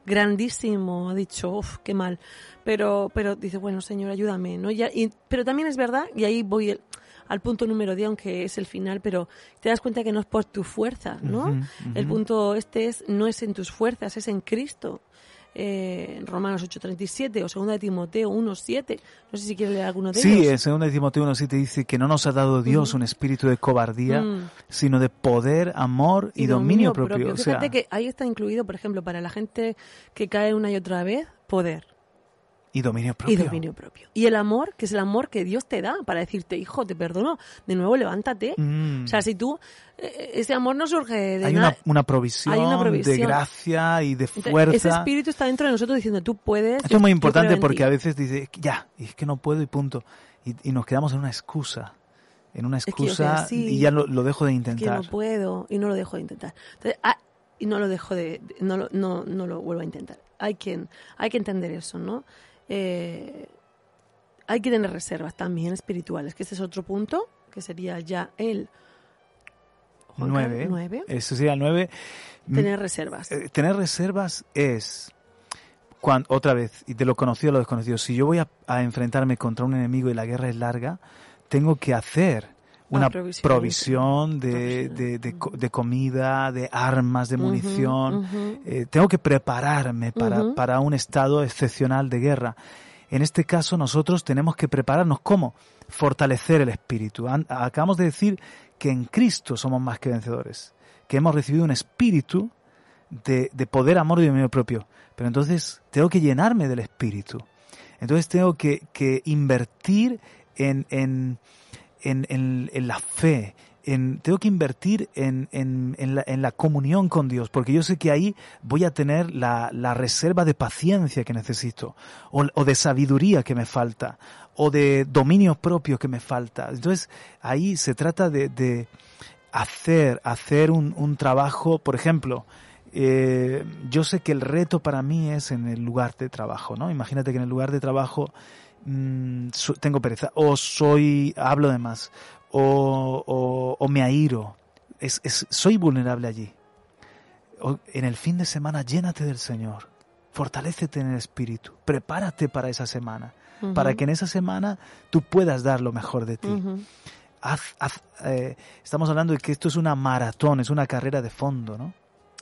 grandísimo, ha dicho, uff, qué mal. Pero, pero dice, bueno, Señor, ayúdame, ¿no? Ya, y, pero también es verdad, y ahí voy, el, al punto número 10, aunque es el final, pero te das cuenta que no es por tu fuerza, ¿no? El punto este es, no es en tus fuerzas, es en Cristo. Eh, Romanos 8.37 o 2 de Timoteo 1.7. No sé si quieres leer alguno de sí, ellos. Sí, 2 de Timoteo 1.7 dice que no nos ha dado Dios un espíritu de cobardía, mm. sino de poder, amor y, dominio, propio. Fíjate que ahí está incluido, por ejemplo, para la gente que cae una y otra vez, poder. Y dominio propio. Y dominio propio. Y el amor, que es el amor que Dios te da para decirte, hijo, te perdono, de nuevo levántate. Mm. O sea, si tú, eh, ese amor no surge de hay Una, una, provisión Hay una provisión de gracia y de fuerza. ese espíritu está dentro de nosotros diciendo, tú puedes. Esto es muy importante porque a veces dice, ya, es que no puedo y punto. Y, nos quedamos en una excusa. En una excusa y ya lo, dejo de intentar. Es que no puedo y no lo dejo de intentar. Entonces, ah, y no lo dejo de, no, lo, no, no lo vuelvo a intentar. Hay que, hay que entender eso, ¿no? Eh, hay que tener reservas también espirituales, que ese es otro punto, que sería ya el 9. Eso sería el 9. Tener reservas. Eh, tener reservas es, cuando, otra vez, y de lo conocido a lo desconocido, si yo voy a, enfrentarme contra un enemigo y la guerra es larga, tengo que hacer una provisión, de, de, comida, de armas, de munición. Eh, tengo que prepararme para, para un estado excepcional de guerra. En este caso nosotros tenemos que prepararnos. ¿Cómo? Fortalecer el espíritu. Acabamos de decir que en Cristo somos más que vencedores, que hemos recibido un espíritu de, poder, amor y dominio propio. Pero entonces tengo que llenarme del espíritu. Entonces tengo que, que invertir en, en, en, en, la fe, en, tengo que invertir en, en, la, en, la, comunión con Dios, porque yo sé que ahí voy a tener la, la reserva de paciencia que necesito, o, o, de sabiduría que me falta, o de dominio propio que me falta. Entonces ahí se trata de, de hacer, hacer un, un, trabajo, por ejemplo, eh, yo sé que el reto para mí es en el lugar de trabajo, ¿no? Imagínate que en el lugar de trabajo Mm, tengo pereza, o soy, hablo de más, o, o, me airo. Es, es, soy vulnerable allí. en el fin de semana, llénate del Señor. Fortalécete en el Espíritu. Prepárate para esa semana. Para que en esa semana tú puedas dar lo mejor de ti. Eh, estamos hablando de que esto es una maratón, es una carrera de fondo, ¿no?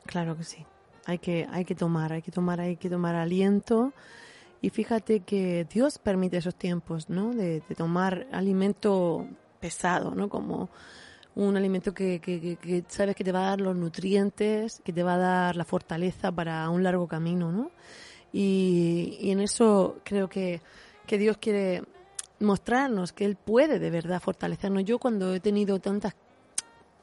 Claro que sí. Hay que, hay que tomar, hay que tomar, hay que tomar aliento y fíjate que Dios permite esos tiempos, ¿no? De, tomar alimento pesado, ¿no? Como un alimento que, que, sabes que te va a dar los nutrientes, que te va a dar la fortaleza para un largo camino, ¿no? Y, y en eso creo que, que Dios quiere mostrarnos que Él puede de verdad fortalecernos. Yo cuando he tenido tantas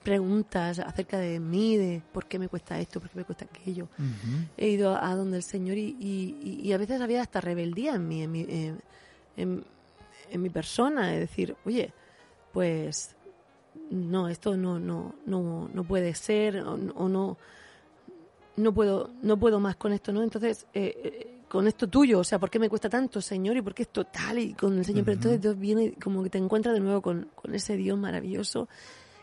preguntas acerca de mí, de por qué me cuesta esto, por qué me cuesta aquello. He ido a, donde el Señor y, y, a veces había hasta rebeldía en mí, en mi, en, mi persona, de decir, oye, pues no, esto no, no, no, no puede ser, o, no, no puedo, no puedo más con esto, ¿no? Entonces, eh, eh, con esto tuyo, o sea, ¿por qué me cuesta tanto, Señor? ¿Y por qué es total? Y con el Señor, pero entonces Dios viene como que te encuentra de nuevo con, con ese Dios maravilloso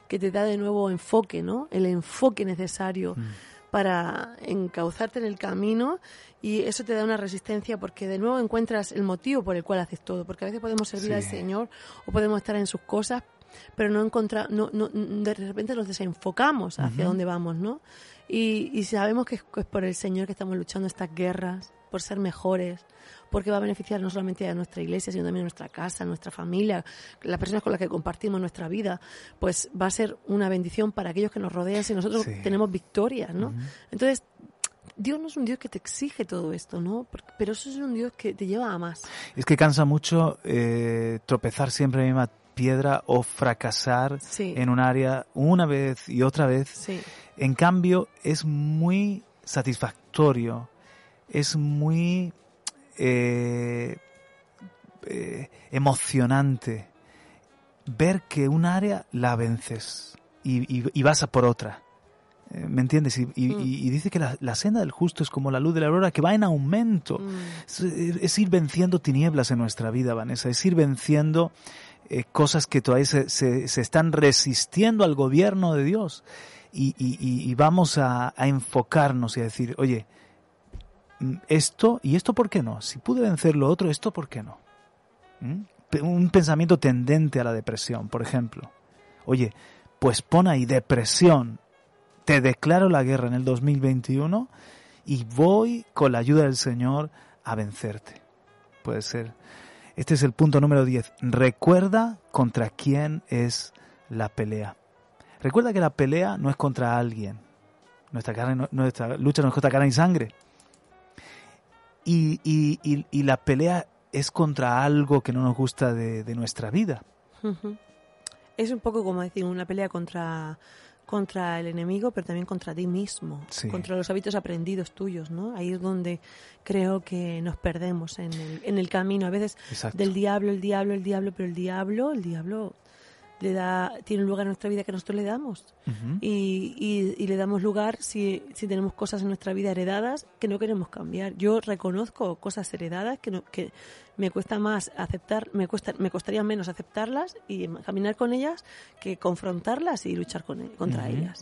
que te da de nuevo enfoque, ¿no? El enfoque necesario mm. para encauzarte en el camino y eso te da una resistencia porque de nuevo encuentras el motivo por el cual haces todo, porque a veces podemos servir al Señor o podemos estar en sus cosas pero no encontrar, no, no, de repente nos desenfocamos hacia dónde vamos, ¿no? Y, y sabemos que es por el Señor que estamos luchando estas guerras, por ser mejores, porque va a beneficiar no solamente a nuestra iglesia, sino también a nuestra casa, a nuestra familia, las personas con las que compartimos nuestra vida, pues va a ser una bendición para aquellos que nos rodean si nosotros tenemos victorias, ¿no? Entonces, Dios no es un Dios que te exige todo esto, ¿no? Pero eso es un Dios que te lleva a más. Es que cansa mucho eh, tropezar siempre en la misma piedra o fracasar en un área una vez y otra vez. En cambio, es muy satisfactorio, es muy eh, eh, emocionante ver que un área la vences y, vas a por otra. Eh, ¿Me entiendes? Mm. Y, dice que la, senda del justo es como la luz de la aurora que va en aumento. Mm. Es, ir venciendo tinieblas en nuestra vida, Vanessa. Es ir venciendo cosas que todavía se, se, están resistiendo al gobierno de Dios. Y, vamos a, a, enfocarnos y a decir, oye, esto y esto por qué no. Si pude vencer lo otro, esto por qué no. ¿Mm? Un pensamiento tendente a la depresión, por ejemplo. Oye, pues pon ahí depresión. Te declaro la guerra en el 2021 y voy con la ayuda del Señor a vencerte. Puede ser. Este es el punto número 10. Recuerda contra quién es la pelea. Recuerda que la pelea no es contra alguien. Nuestra, carne, nuestra lucha no es contra carne y sangre y, y, y, la pelea es contra algo que no nos gusta de, de nuestra vida. Es un poco como decir una pelea contra contra el enemigo, pero también contra ti mismo, contra los hábitos aprendidos tuyos, ¿no? Ahí es donde creo que nos perdemos en el, en el camino. A veces del diablo, el diablo, el diablo, pero el diablo, el diablo le da, tiene un lugar en nuestra vida que nosotros le damos. y, y, le damos lugar si, si tenemos cosas en nuestra vida heredadas que no queremos cambiar. Yo reconozco cosas heredadas que, no, que me cuesta más aceptar, me, cuesta, me costaría menos aceptarlas y caminar con ellas que confrontarlas y luchar con, contra ellas.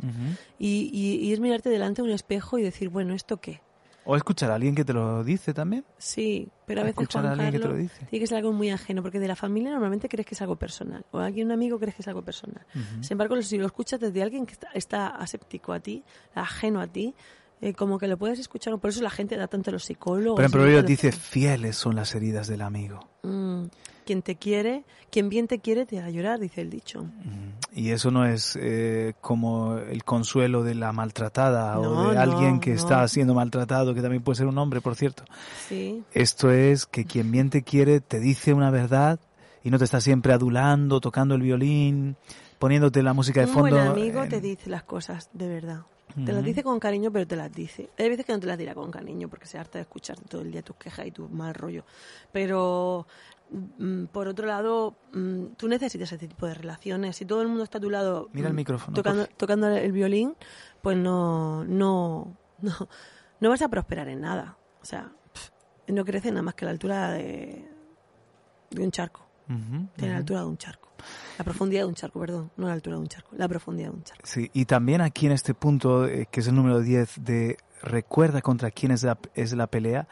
y, y, y es mirarte delante de un espejo y decir, bueno, ¿esto qué? ¿O escuchar a alguien que te lo dice también? Sí, pero a veces escuchar a alguien que te lo dice. tiene que ser algo muy ajeno, porque de la familia normalmente crees que es algo personal, o alguien, un amigo crees que es algo personal. Sin embargo, si lo escuchas desde alguien que está, aséptico a ti, ajeno a ti, eh, como que lo puedes escuchar, por eso la gente da tanto a los psicólogos. Pero en Proverbios dice, fieles son las heridas del amigo. Mm quien te quiere, quien bien te quiere te a llorar, dice el dicho. Mm. Y eso no es eh, como el consuelo de la maltratada o de alguien que está siendo maltratado, que también puede ser un hombre, por cierto. Sí. Esto es que quien bien te quiere te dice una verdad y no te está siempre adulando, tocando el violín, poniéndote la música de fondo. Un buen amigo te dice las cosas de verdad. Te las dice con cariño, pero te las dice. Hay veces que no te las dirá con cariño porque se harta de escuchar todo el día tus quejas y tu mal rollo. Pero por otro lado, mm, tú necesitas ese tipo de relaciones. Si todo el mundo está a tu lado Mira el mm, micrófono, tocando, tocando el violín, pues no, no, no, no vas a prosperar en nada. O sea, no crece nada más que la altura de, de un charco. Tiene la altura de un charco. La profundidad de un charco, perdón, no la altura de un charco, la profundidad de un charco. Sí, y también aquí en este punto, eh, que es el número 10 de recuerda contra quién es la, es la pelea,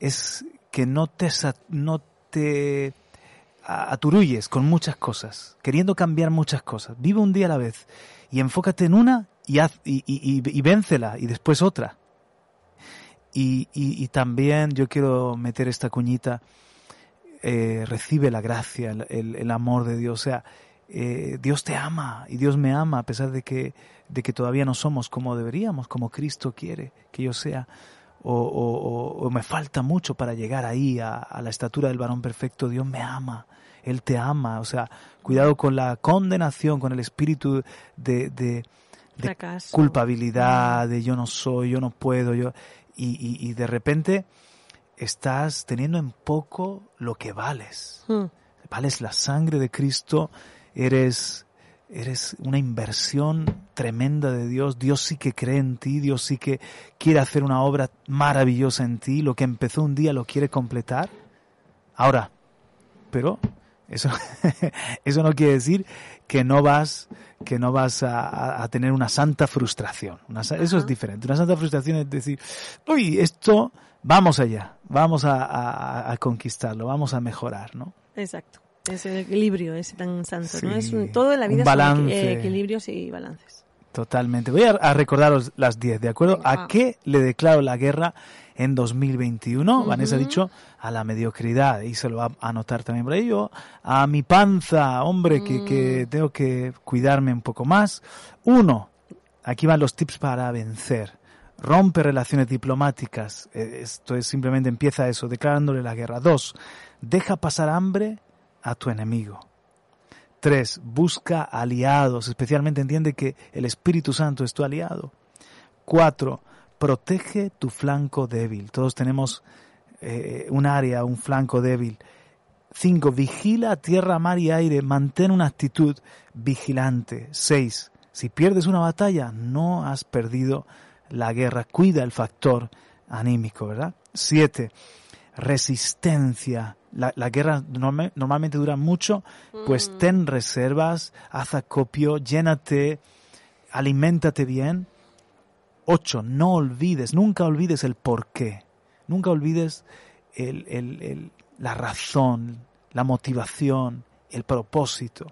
es que no te, no te aturulles con muchas cosas, queriendo cambiar muchas cosas. Vive un día a la vez y enfócate en una y, haz, y, y, véncela y después otra. Y, también yo quiero meter esta cuñita, eh, recibe la gracia, el, el, amor de Dios. O sea, eh, Dios te ama y Dios me ama a pesar de que, de que todavía no somos como deberíamos, como Cristo quiere que yo sea o, me falta mucho para llegar ahí a, la estatura del varón perfecto, Dios me ama, Él te ama, o sea, cuidado con la condenación, con el espíritu de, de, culpabilidad, de yo no soy, yo no puedo, yo y, y, de repente estás teniendo en poco lo que vales. Hmm. Vales la sangre de Cristo, eres eres una inversión tremenda de Dios. Dios sí que cree en ti, Dios sí que quiere hacer una obra maravillosa en ti. Lo que empezó un día lo quiere completar. Ahora, pero eso, eso no quiere decir que no vas, que no vas a, tener una santa frustración. eso es diferente. Una santa frustración es decir, uy, esto, vamos allá, vamos a, a conquistarlo, vamos a mejorar, ¿no? Exacto. Es el equilibrio, ese tan santo, ¿no? Es un- todo en la vida son eh, equilibrios y balances. Totalmente. Voy a, a recordaros las 10, ¿de acuerdo? ¿A qué le declaro la guerra en 2021? Vanessa ha dicho a la mediocridad y se lo va a anotar también por ello. A mi panza, hombre, que, que Mm. tengo que cuidarme un poco más. Uno, aquí van los tips para vencer. Rompe relaciones diplomáticas. Eh, Esto es simplemente empieza eso, declarándole la guerra. Dos, deja pasar hambre a tu enemigo. Tres, busca aliados, especialmente entiende que el Espíritu Santo es tu aliado. Cuatro, protege tu flanco débil. Todos tenemos eh, un área, un flanco débil. Cinco, vigila tierra, mar y aire. Mantén una actitud vigilante. Seis, si pierdes una batalla, no has perdido la guerra. Cuida el factor anímico, ¿verdad? Siete, resistencia. La, la guerra norma- normalmente dura mucho, pues Mm. ten reservas, haz acopio, llénate, aliméntate bien. Ocho, no olvides, nunca olvides el porqué. Nunca olvides el, el- el- la razón, la motivación, el propósito.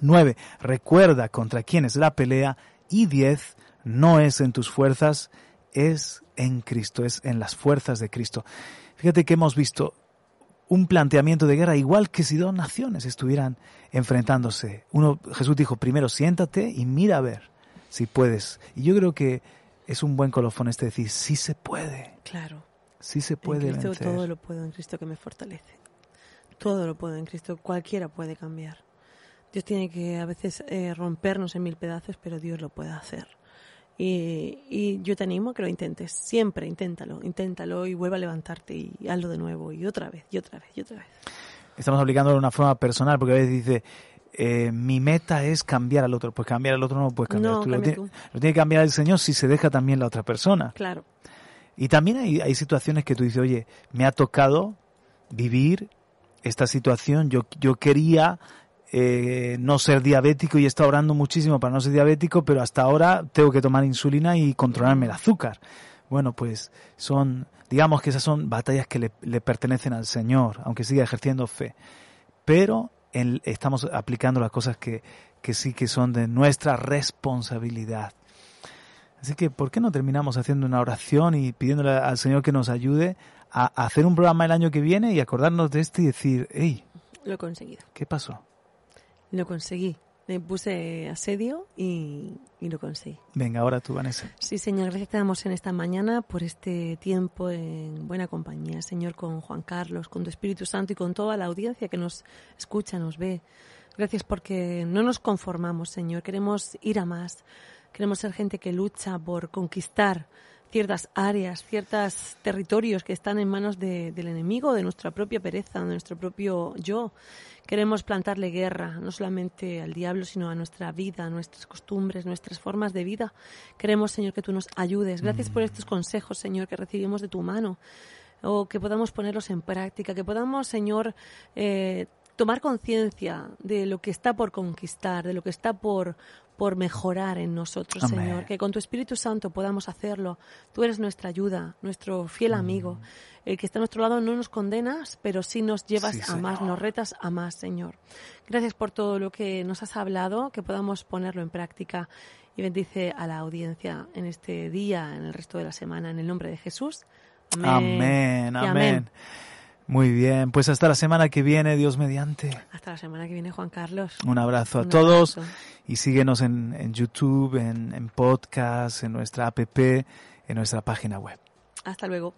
Nueve, recuerda contra quién es la pelea. Y diez, no es en tus fuerzas, es en Cristo, es en las fuerzas de Cristo. Fíjate que hemos visto un planteamiento de guerra igual que si dos naciones estuvieran enfrentándose. Uno, Jesús dijo, primero siéntate y mira a ver si puedes. Y yo creo que es un buen colofón este decir, sí se puede, Claro. sí se puede en Cristo vencer. todo lo puedo en Cristo que me fortalece. Todo lo puedo en Cristo, cualquiera puede cambiar. Dios tiene que a veces eh, rompernos en mil pedazos, pero Dios lo puede hacer. Y, y yo te animo a que lo intentes, siempre inténtalo, inténtalo y vuelve a levantarte y hazlo de nuevo y otra vez, y otra vez, y otra vez. Estamos aplicándolo de una forma personal porque a veces dice, eh, mi meta es cambiar al otro. Pues cambiar al otro no lo puedes cambiar No, tú. Lo, cambia tiene, tú. lo tiene que cambiar el Señor si se deja también la otra persona. Claro, Y también hay, hay situaciones que tú dices, oye, me ha tocado vivir esta situación, yo, yo quería eh, no ser diabético y he estado orando muchísimo para no ser diabético, pero hasta ahora tengo que tomar insulina y controlarme el azúcar. Bueno, pues son, digamos que esas son batallas que le, le pertenecen al Señor, aunque siga ejerciendo fe. Pero en- estamos aplicando las cosas que, que sí que son de nuestra responsabilidad. Así que, ¿por qué no terminamos haciendo una oración y pidiéndole al Señor que nos ayude a, a hacer un programa el año que viene y acordarnos de este y decir, hey, lo he conseguido. ¿qué pasó? Lo conseguí. Me puse asedio y, y lo conseguí. Venga, ahora tú, Vanessa. Sí, Señor, gracias te damos en esta mañana por este tiempo en buena compañía, Señor, con Juan Carlos, con tu Espíritu Santo y con toda la audiencia que nos escucha, nos ve. Gracias porque no nos conformamos, Señor, queremos ir a más. Queremos ser gente que lucha por conquistar ciertas áreas, ciertos territorios que están en manos de- del enemigo, de nuestra propia pereza, de nuestro propio yo. Queremos plantarle guerra, no solamente al diablo, sino a nuestra vida, a nuestras costumbres, nuestras formas de vida. Queremos, Señor, que tú nos ayudes. Gracias por estos consejos, Señor, que recibimos de tu mano. O que podamos ponerlos en práctica, que podamos, Señor, eh, tomar conciencia de lo que está por conquistar, de lo que está por, por mejorar en nosotros, Amén. Señor. Que con tu Espíritu Santo podamos hacerlo. Tú eres nuestra ayuda, nuestro fiel Mm. amigo. El que está a nuestro lado no nos condenas, pero sí nos llevas Sí, a más, Señor. nos retas a más, Señor. Gracias por todo lo que nos has hablado, que podamos ponerlo en práctica. Y bendice a la audiencia en este día, en el resto de la semana, en el nombre de Jesús. Amén, Y amén. Muy bien, pues hasta la semana que viene, Dios mediante. Hasta la semana que viene, Juan Carlos. Un abrazo a todos y síguenos en, en YouTube, en, en podcast, en nuestra app, en nuestra página web. Hasta luego.